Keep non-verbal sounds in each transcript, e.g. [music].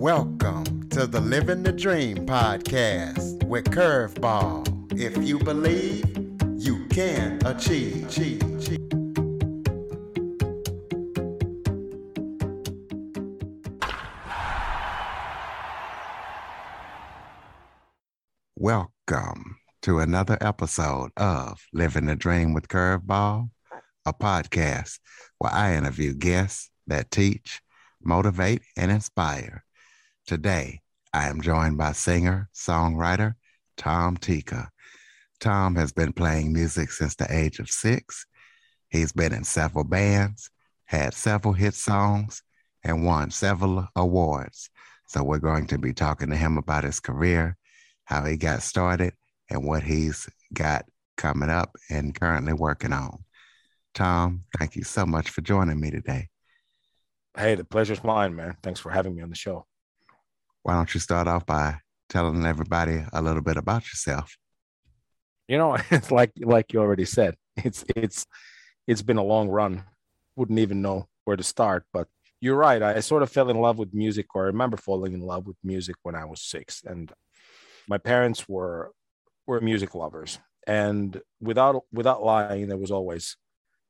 Welcome to the Living the Dream podcast with Curveball. If you believe, you can achieve. Welcome to another episode of Living the Dream with Curveball, a podcast where I interview guests that teach, motivate, and inspire. Today, I am joined by singer, songwriter Tom Tika. Tom has been playing music since the age of six. He's been in several bands, had several hit songs, and won several awards. So, we're going to be talking to him about his career how he got started, and what he's got coming up and currently working on. Tom, thank you so much for joining me today. Hey, the pleasure's mine, man. Thanks for having me on the show. Why don't you start off by telling everybody a little bit about yourself? You know, [laughs] it's like like you already said. It's it's it's been a long run. Wouldn't even know where to start, but you're right. I sort of fell in love with music, or I remember falling in love with music when I was six, and my parents were were music lovers and without without lying there was always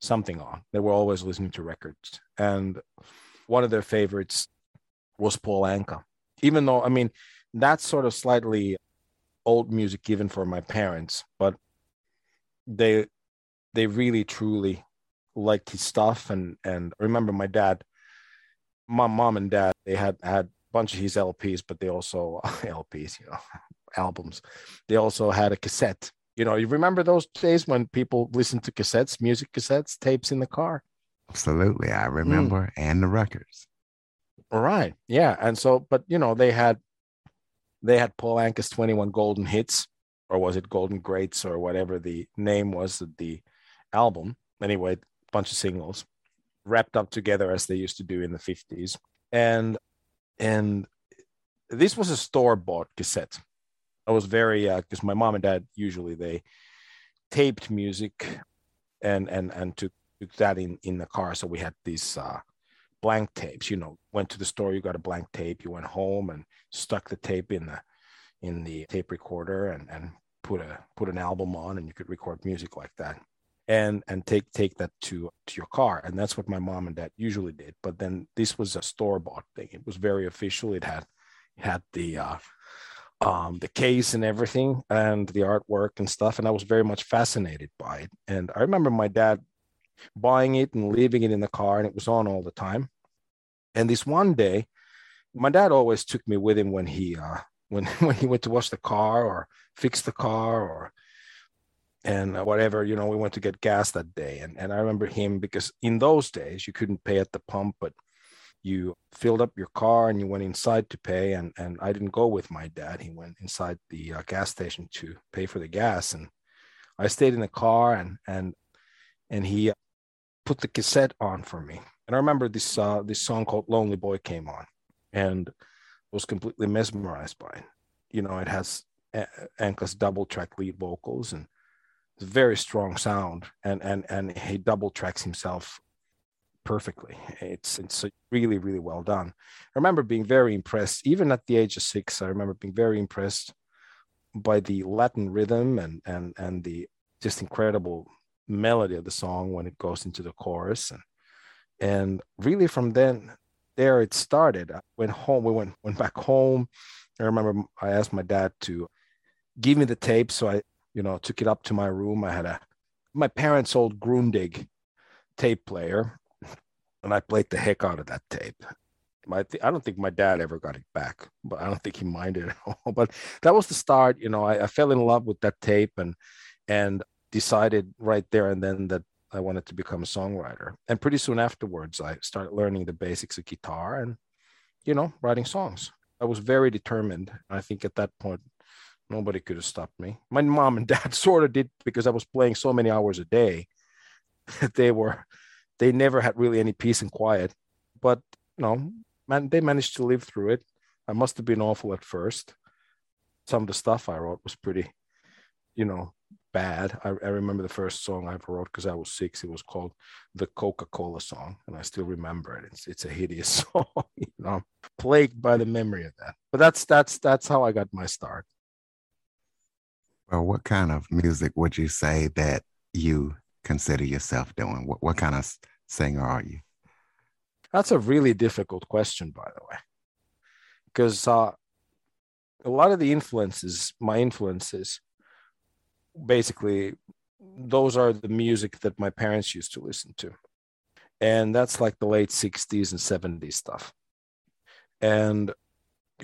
something on they were always listening to records and one of their favorites was paul anka even though i mean that's sort of slightly old music even for my parents but they they really truly liked his stuff and and I remember my dad my mom and dad they had had a bunch of his lps but they also [laughs] lps you know albums. They also had a cassette. You know, you remember those days when people listened to cassettes, music cassettes, tapes in the car? Absolutely. I remember, mm. and the records. Right. Yeah. And so, but you know, they had they had Paul Anka's 21 golden hits, or was it Golden Greats or whatever the name was of the album. Anyway, bunch of singles wrapped up together as they used to do in the 50s. And and this was a store-bought cassette. I was very because uh, my mom and dad usually they taped music and and and took, took that in in the car. So we had these uh, blank tapes. You know, went to the store, you got a blank tape. You went home and stuck the tape in the in the tape recorder and and put a put an album on, and you could record music like that. And and take take that to to your car, and that's what my mom and dad usually did. But then this was a store bought thing. It was very official. It had had the uh, um, the case and everything and the artwork and stuff. And I was very much fascinated by it. And I remember my dad buying it and leaving it in the car, and it was on all the time. And this one day, my dad always took me with him when he uh, when [laughs] when he went to wash the car or fix the car or and whatever you know we went to get gas that day. And, and i remember him because in those days you couldn't pay at the pump but you filled up your car and you went inside to pay. And and i didn't go with my dad. He went inside the uh, gas station to pay for the gas. And i stayed in the car and and and he put the cassette on for me and i remember this uh this song called lonely boy came on and was completely mesmerized by it you know it has Anka's double track lead vocals and it's a very strong sound and and and he double tracks himself perfectly. It's it's really really well done. I remember being very impressed, even at the age of six. I remember being very impressed by the Latin rhythm and and and the just incredible melody of the song when it goes into the chorus and and really from then there it started. I went home. We went went back home. I remember I asked my dad to give me the tape, so I you know took it up to my room. I had a my parents' old Grundig tape player and I played the heck out of that tape. My, I don't think my dad ever got it back, but I don't think he [laughs] minded at all. But that was the start. You know, I, I fell in love with that tape and and decided right there and then that I wanted to become a songwriter. And pretty soon afterwards, I started learning the basics of guitar and, you know, writing songs. I was very determined. I think at that point, nobody could have stopped me. My mom and [laughs] dad sort of did because I was playing so many hours a day. [laughs] they were they never had really any peace and quiet. But you know, man, they managed to live through it. I must have been awful at first. Some of the stuff I wrote was pretty, you know, bad. I, I remember the first song I ever wrote because I was six. It was called the Coca-Cola song, and I still remember it. It's it's a hideous [laughs] song. you know, I'm plagued by the memory of that. But that's that's that's how I got my start. Well, what kind of music would you say that you consider yourself doing? What what kind of singer are you? That's a really difficult question, by the way, because uh, a lot of the influences, my influences, basically, those are the music that my parents used to listen to. And that's like the late 60s and 70s stuff. And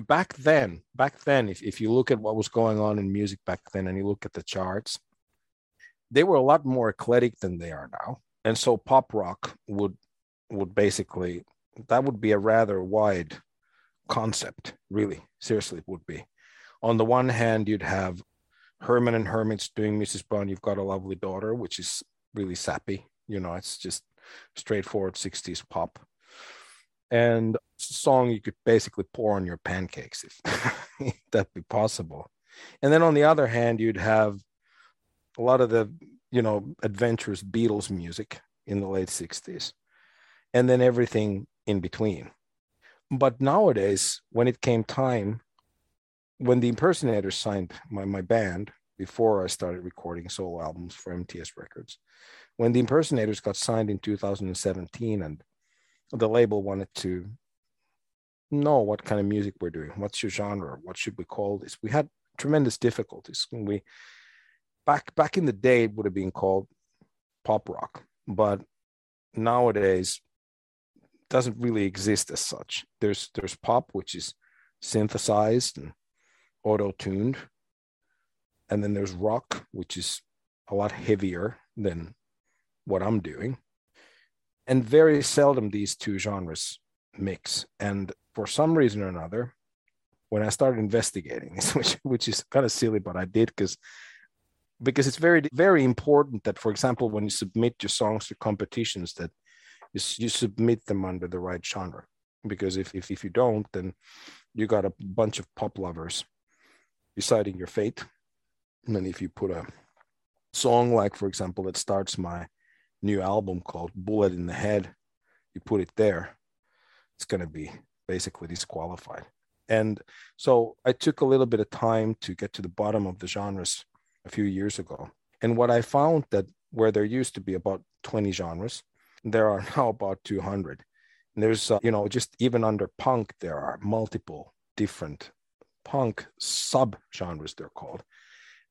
back then, back then, if, if you look at what was going on in music back then and you look at the charts, they were a lot more eclectic than they are now. And so pop rock would would basically that would be a rather wide concept, really. Seriously, it would be. On the one hand, you'd have Herman's Hermits doing Mrs. Brown, You've Got a Lovely Daughter, which is really sappy. You know, it's just straightforward 60s pop. And song you could basically pour on your pancakes if [laughs] that be possible. And then on the other hand, you'd have a lot of the, you know, adventurous Beatles music in the late 60s. And then everything in between. But nowadays, when it came time, when the impersonators signed my, my band before I started recording solo albums for MTS Records, when the impersonators got signed in 2017 and the label wanted to know what kind of music we're doing, what's your genre, what should we call this, we had tremendous difficulties. When we back back in the day, it would have been called pop rock, but nowadays doesn't really exist as such. There's there's pop, which is synthesized and auto-tuned, and then there's rock, which is a lot heavier than what I'm doing. And very seldom these two genres mix. And for some reason or another, when I started investigating this, [laughs] which which is kind of silly, but I did because because it's very very important that, for example, when you submit your songs to competitions, that you, you submit them under the right genre because if, if if you don't then you got a bunch of pop lovers deciding your fate. And then if you put a song like for example that starts my new album called bullet in the head you put it there it's going to be basically disqualified. And so i took a little bit of time to get to the bottom of the genres a few years ago. And what i found that where there used to be about 20 genres there are [laughs] now about 200. And there's, uh, you know, just even under punk, there are multiple different punk sub genres, they're called.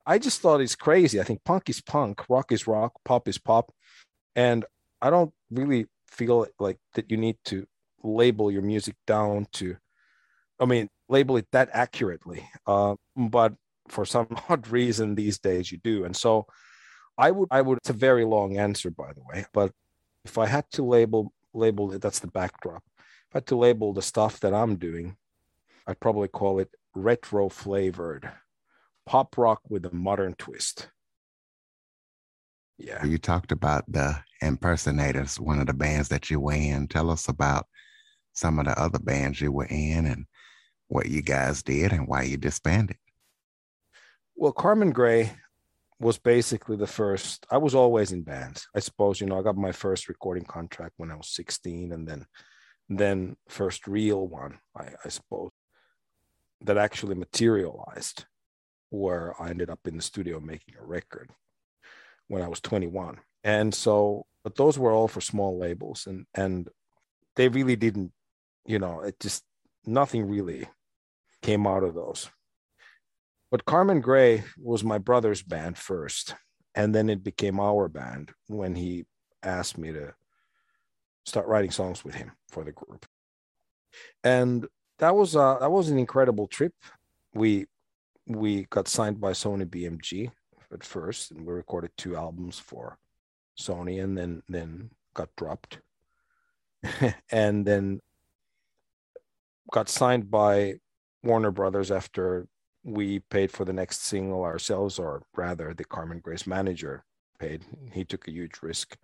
I just thought it's crazy. I think punk is punk, rock is rock, pop is pop. And I don't really feel like that you need to label your music down to, I mean, label it that accurately. Uh, but for some [laughs] odd reason these days you do. And so I would, I would, it's a very long answer, by the way, but if I had to label label it, that's the backdrop. If I had to label the stuff that I'm doing, I'd probably call it retro flavored pop rock with a modern twist. Yeah. You talked about the impersonators, one of the bands that you were in. Tell us about some of the other bands you were in and what you guys did and why you disbanded. Well, Carmen Gray was basically the first i was always in bands i suppose you know i got my first recording contract when i was 16 and then then first real one i, I suppose that actually materialized where i ended up in the studio making a record when i was 21 and so but those were all for small labels and and they really didn't you know it just nothing really came out of those but Carmen Gray was my brother's band first, and then it became our band when he asked me to start writing songs with him for the group. And that was uh, that was an incredible trip. We we got signed by Sony BMG at first, and we recorded two albums for Sony, and then then got dropped, [laughs] and then got signed by Warner Brothers after we paid for the next single ourselves, or rather, the Carmen Gray's manager paid. He took a huge risk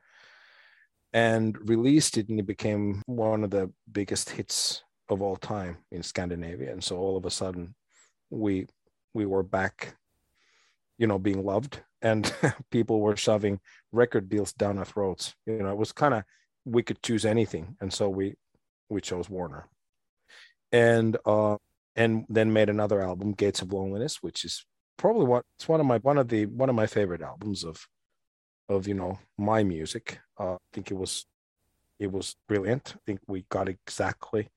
and released it, and it became one of the biggest hits of all time in Scandinavia. And so all of a sudden, we we were back you know, being loved, and [laughs] people were shoving record deals down our throats. You know, it was kind of we could choose anything, and so we we chose Warner, and uh, and then made another album, Gates of Loneliness, which is probably what it's one of my one of the one of my favorite albums of of you know my music. Uh, I think it was it was brilliant. I think we got exactly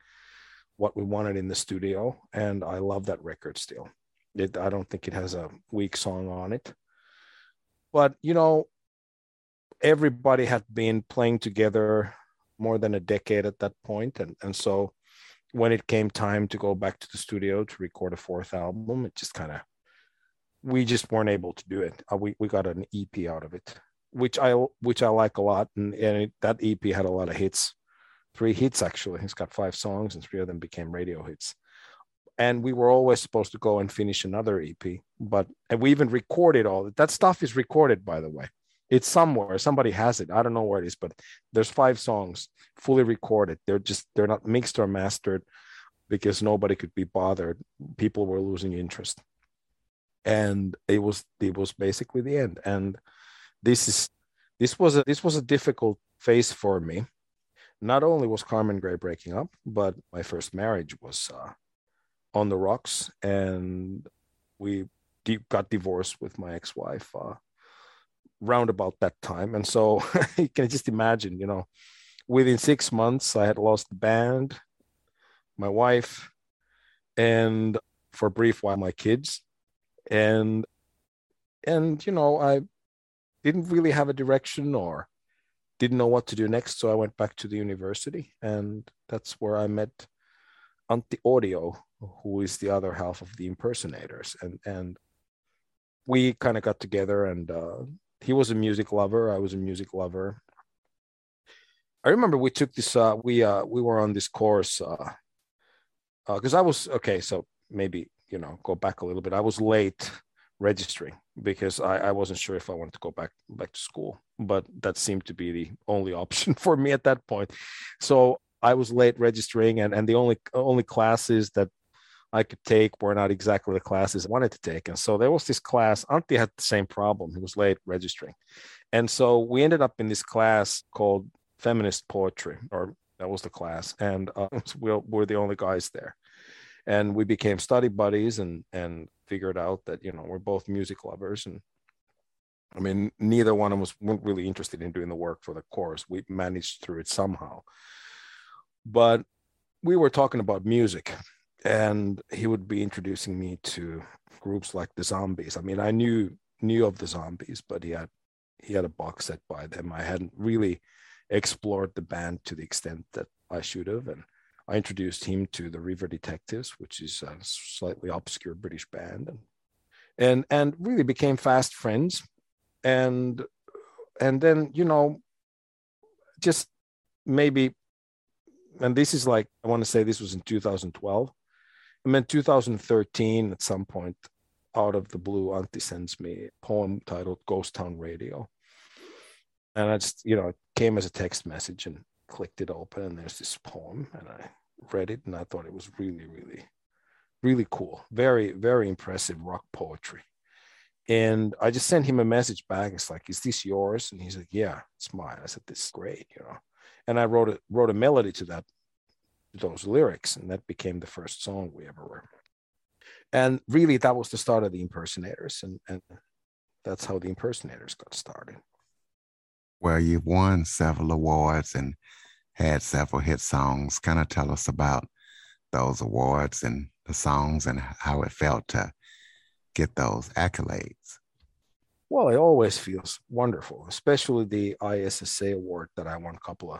what we wanted in the studio, and I love that record still. It, I don't think it has a weak song on it, but you know, everybody had been playing together more than a decade at that point, and and so when it came time to go back to the studio to record a fourth album, it just kind of we just weren't able to do it. Uh, we we got an EP out of it, which I which I like a lot, and, and it, that EP had a lot of hits, three hits actually. He's got five songs, and three of them became radio hits. And we were always supposed to go and finish another EP, but and we even recorded all that. That stuff is recorded, by the way. It's somewhere. Somebody has it. I don't know where it is, but there's five songs fully recorded. They're just they're not mixed or mastered because nobody could be bothered. People were losing interest and it was it was basically the end and this is this was a this was a difficult phase for me not only was carmen gray breaking up but my first marriage was uh, on the rocks and we got divorced with my ex-wife uh, round about that time. And so [laughs] you can just imagine you know within six months i had lost the band my wife and for a brief while my kids. And and you know i didn't really have a direction or didn't know what to do next so i went back to the university and that's where i met antti audio who is the other half of the impersonators. And and we kind of got together and uh, he was a music lover i was a music lover. I remember we took this uh, we uh, we were on this course because uh, uh, i was okay so maybe you know go back a little bit. I was late registering because I, I wasn't sure if i wanted to go back back to school but that seemed to be the only [laughs] option for me at that point. So i was late registering and, and the only only classes that i could take were not exactly the classes i wanted to take. And so there was this class antti had the same problem. He was late registering. And so we ended up in this class called feminist poetry or that was the class. And uh, [laughs] we were the only guys there. And we became study buddies and and figured out that you know we're both music lovers and i mean neither one of us weren't really interested in doing the work for the course we managed through it somehow. But we were talking about music and he would be introducing me to groups like the zombies. I mean i knew knew of the zombies but he had he had a box set by them. I hadn't really explored the band to the extent that i should have and I introduced him to the River Detectives, which is a slightly obscure British band, and and, and really became fast friends. And and then you know, just maybe, and this is like I want to say this was in 2012. I mean 2013 at some point, out of the blue, Antti sends me a poem titled "Ghost Town Radio," and I just you know it came as a text message and clicked it open and there's this poem and I read it and I thought it was really, really, really cool. Very, very impressive rock poetry. And I just sent him a message back. It's like, is this yours? And he's like, yeah, it's mine. I said, this is great, you know. And I wrote a wrote a melody to that, those lyrics, and that became the first song we ever wrote. And really, that was the start of the impersonators, and and that's how the impersonators got started. Well, you've won several awards and had several hit songs. Kind of tell us about those awards and the songs and how it felt to get those accolades. Well, it always feels wonderful, especially the ISSA award that I won a couple of,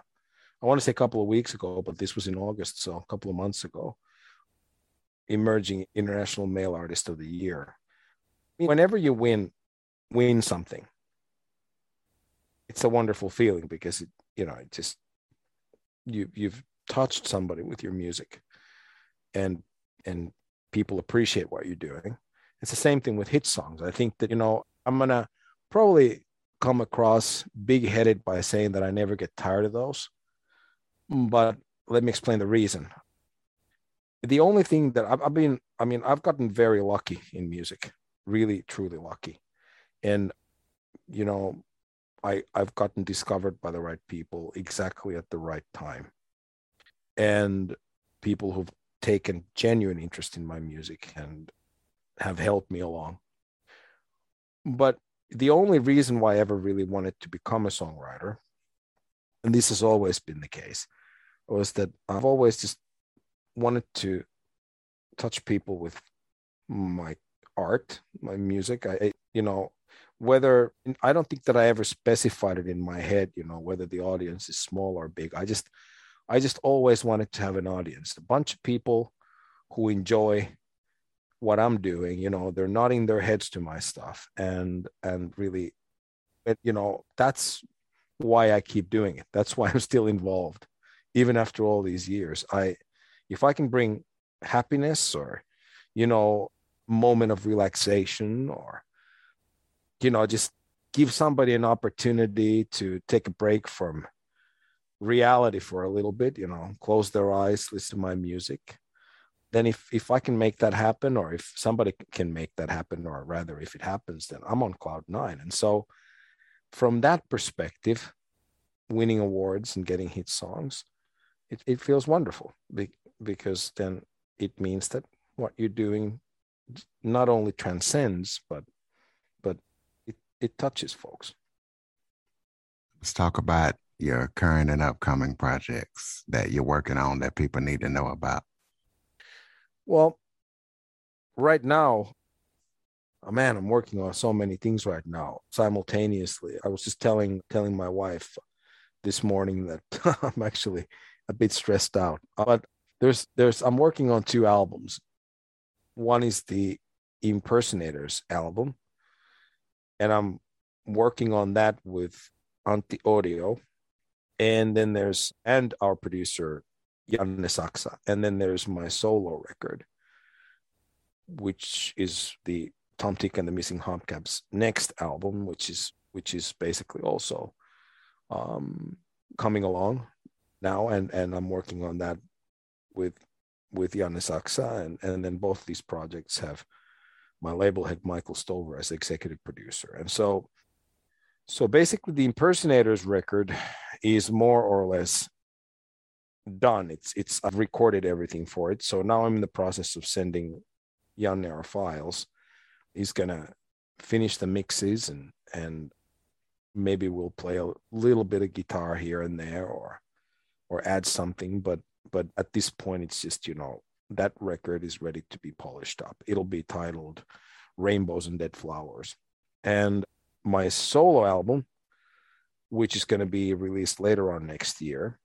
I want to say a couple of weeks ago, but this was in August, so a couple of months ago. Emerging International Male Artist of the Year. Whenever you win, win something, it's a wonderful feeling because it, you know, it just you you've touched somebody with your music, and and people appreciate what you're doing. It's the same thing with hit songs. I think that you know I'm gonna probably come across big headed by saying that I never get tired of those, but let me explain the reason. The only thing that I've, I've been, I mean, I've gotten very lucky in music, really, truly lucky and you know i i've gotten discovered by the right people exactly at the right time. And people who've taken genuine interest in my music and have helped me along. But the only reason why i ever really wanted to become a songwriter and this has always been the case was that i've always just wanted to touch people with my art my music. I you know whether I don't think that I ever specified it in my head, you know, whether the audience is small or big. I just I just always wanted to have an audience, a bunch of people who enjoy what I'm doing, you know, they're nodding their heads to my stuff and and really you know, that's why I keep doing it. That's why I'm still involved even after all these years. I if I can bring happiness or you know, moment of relaxation or you know just give somebody an opportunity to take a break from reality for a little bit you know close their eyes listen to my music. Then if if i can make that happen or if somebody can make that happen or rather if it happens then i'm on cloud nine. And so from that perspective winning awards and getting hit songs it, it feels wonderful because then it means that what you're doing not only transcends but it touches folks. Let's talk about your current and upcoming projects that you're working on that people need to know about. Well, right now, oh man, I'm working on so many things right now simultaneously. I was just telling telling my wife this morning that [laughs] I'm actually a bit stressed out. But there's there's I'm working on two albums. One is the Impersonators album, and I'm working on that with Antti Audio. And then there's and our producer Janne Saksa. And then there's my solo record, which is the Tom Tika and the Missing Hubcaps next album, which is which is basically also um, coming along now, and and I'm working on that with with Janne Saksa, and and then both these projects have my label had Michael Stover as executive producer. And so so basically the impersonators record is more or less done. It's it's I've recorded everything for it. So now I'm in the process of sending our files. He's gonna finish the mixes and and maybe we'll play a little bit of guitar here and there or or add something but but at this point it's just you know that record is ready to be polished up. It'll be titled Rainbows and Dead Flowers. And my solo album, which is going to be released later on next year,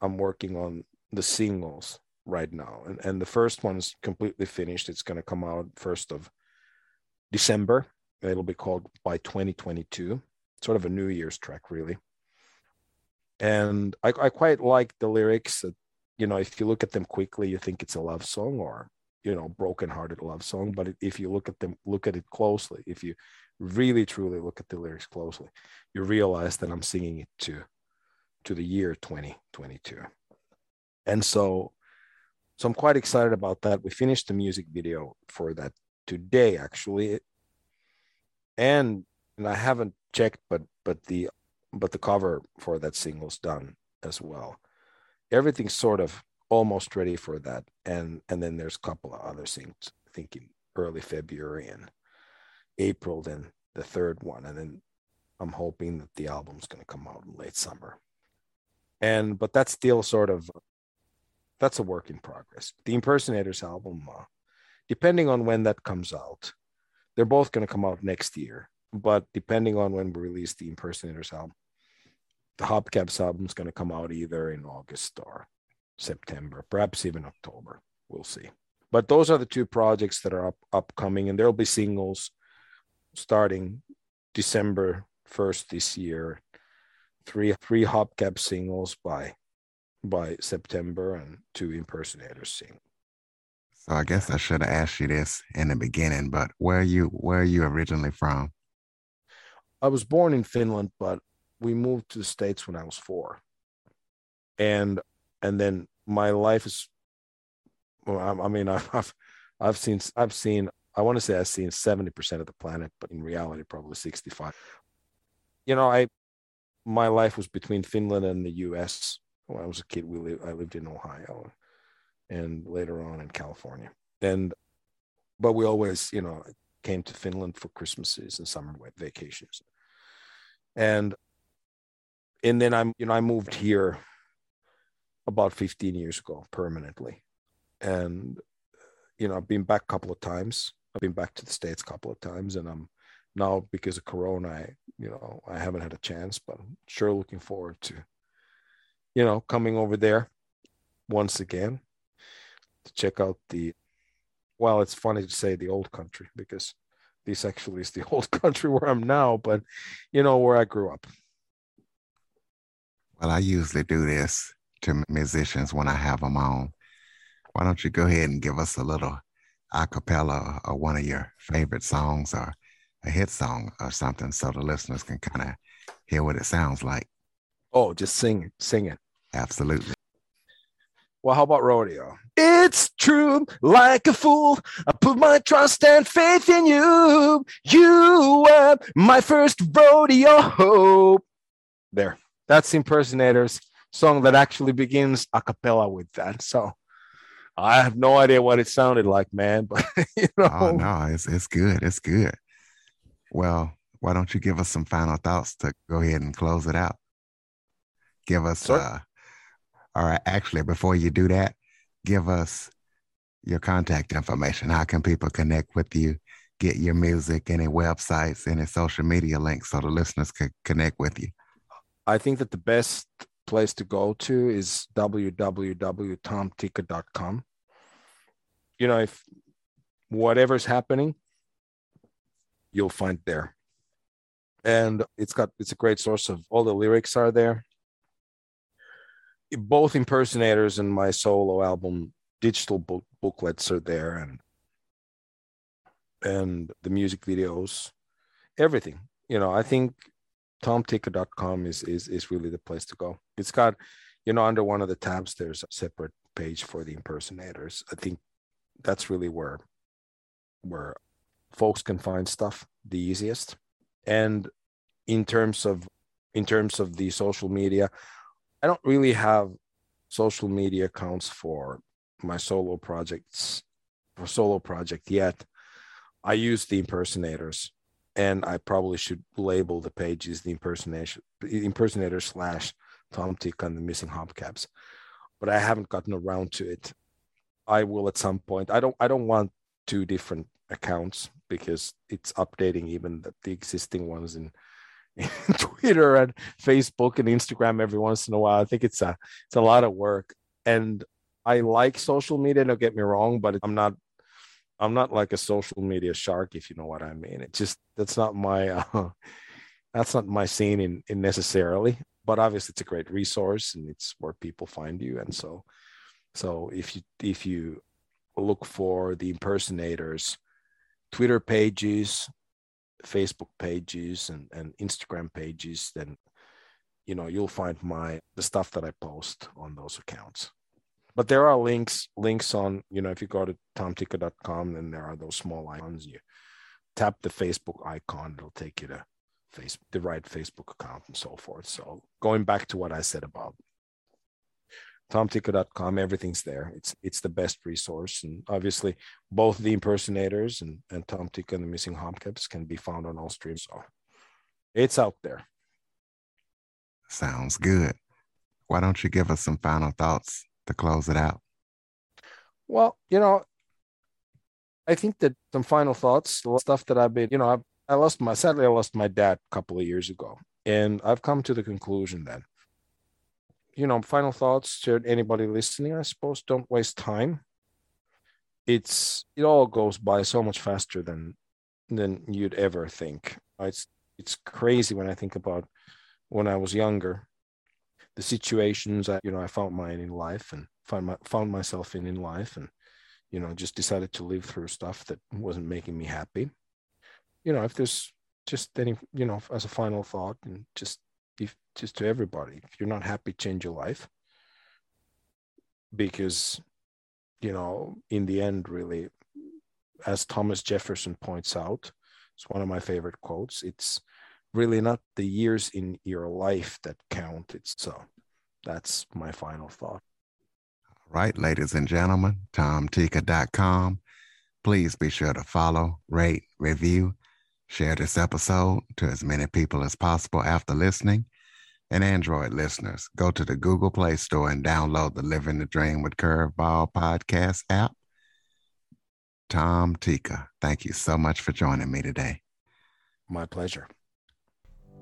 I'm working on the singles right now. And, and the first one's completely finished. It's going to come out first of December. It'll be called by 2022, sort of a New Year's track, really. And I, I quite like the lyrics you know, if you look at them quickly, you think it's a love song or, you know, broken-hearted love song. But if you look at them, look at it closely, if you really truly look at the lyrics closely, you realize that I'm singing it to to the year 2022. And so so I'm quite excited about that. We finished the music video for that today, actually. And and I haven't checked, but but the but the cover for that single's done as well everything's sort of almost ready for that. And and then there's a couple of other things thinking early February and April, then the third one. And then I'm hoping that the album's going to come out in late summer. And but that's still sort of that's a work in progress. The Impersonators album, uh, depending on when that comes out, they're both going to come out next year. But depending on when we release the Impersonators album, the Hubcaps album is going to come out either in August or September, perhaps even October. We'll see. But those are the two projects that are up, upcoming, and there'll be singles starting December 1st this year. Three three Hubcap singles by by September and two impersonators sing. So I guess I should have asked you this in the beginning, but where are you where are you originally from? I was born in Finland, but we moved to the states when I was four, and and then my life is. Well, I, I mean, [laughs] I've I've seen I've seen I want to say I've seen 70% of the planet, but in reality, probably 65. You know, I my life was between Finland and the US. When I was a kid, we I lived in Ohio and later on in California. And but we always, you know, came to Finland for Christmases and summer vacations. And and then I'm, you know, I moved here about 15 years ago permanently. And you know, I've been back a couple of times. I've been back to the States a couple of times and I'm now because of Corona, I, you know, I haven't had a chance, but I'm sure looking forward to, you know, coming over there once again to check out the well, it's funny to say the old country because this actually is the [laughs] old country where I'm now, but you know, where I grew up. Well, I usually do this to musicians when I have them on. Why don't you go ahead and give us a little a cappella or one of your favorite songs or a hit song or something so the listeners can kind of hear what it sounds like? Oh, just sing it, sing it. Absolutely. Well, how about rodeo? It's true, like a fool. I put my trust and faith in you. You were my first rodeo hope. There. That's Impersonators song that actually begins a cappella with that. So I have no idea what it sounded like, man. [laughs] But you know, oh no, it's it's good. It's good. Well, why don't you give us some final thoughts to go ahead and close it out? Give us uh all right, actually, before you do that, give us your contact information. How can people connect with you, get your music, any websites, any social media links so the listeners can connect with you? I think that the best place to go to is www.tomtika.com. You know, if whatever's happening, you'll find there. And it's got it's a great source of all the lyrics are there both impersonators and my solo album digital book, booklets are there and and the music videos everything you know i think tomtika.com is is is really the place to go. It's got you know under one of the tabs there's a separate page for the impersonators. I think that's really where where folks can find stuff the easiest. And in terms of in terms of the social media I don't really have social media accounts for my solo projects for solo project yet. I use the impersonators and I probably should label the pages the impersonation impersonator slash Tom Tika and the missing hubcaps. But I haven't gotten around to it. I will at some point. I don't I don't want two different accounts because it's updating even the, the existing ones in [laughs] Twitter and Facebook and Instagram every once in a while. I think it's a it's a lot of work, and I like social media. Don't get me wrong, but I'm not I'm not like a social media shark, if you know what I mean. It just that's not my [laughs] uh, that's not my scene in, in necessarily. But obviously, it's a great resource, and it's where people find you. And so, so if you if you look for the impersonators, Twitter pages, Facebook pages and, and Instagram pages, then you know you'll find my the stuff that I post on those accounts. But there are links links on you know if you go to tomtika.com, then there are those small icons. You tap the Facebook icon, it'll take you to Facebook, the right Facebook account and so forth. So going back to what I said about tomtika.com everything's there. It's it's the best resource. And obviously both the impersonators and, and tom Tika and the missing hubcaps can be found on all streams. So it's out there. Sounds good. Why don't you give us some final thoughts to close it out well you know i think that some final thoughts stuff that i've been you know I've, i lost my sadly i lost my dad a couple of years ago and i've come to the conclusion that you know, final thoughts to anybody listening, I suppose, don't waste time. It's it all goes by so much faster than than you'd ever think. It's it's crazy when I think about when I was younger, the situations that you know I found mine in life and found my, found myself in in life, and you know just decided to live through stuff that wasn't making me happy. You know, if there's just any you know as a final thought and just if just to everybody if you're not happy change your life because you know in the end really as Thomas Jefferson points out, it's one of my favorite quotes. It's really not the years in your life that count. It's so that's my final thought. All right, ladies and gentlemen, tomtika.com. Please be sure to follow, rate, review, share this episode to as many people as possible after listening. And Android listeners, go to the Google Play Store and download the Living the Dream with Curveball podcast app. Tom Tika, thank you so much for joining me today. My pleasure.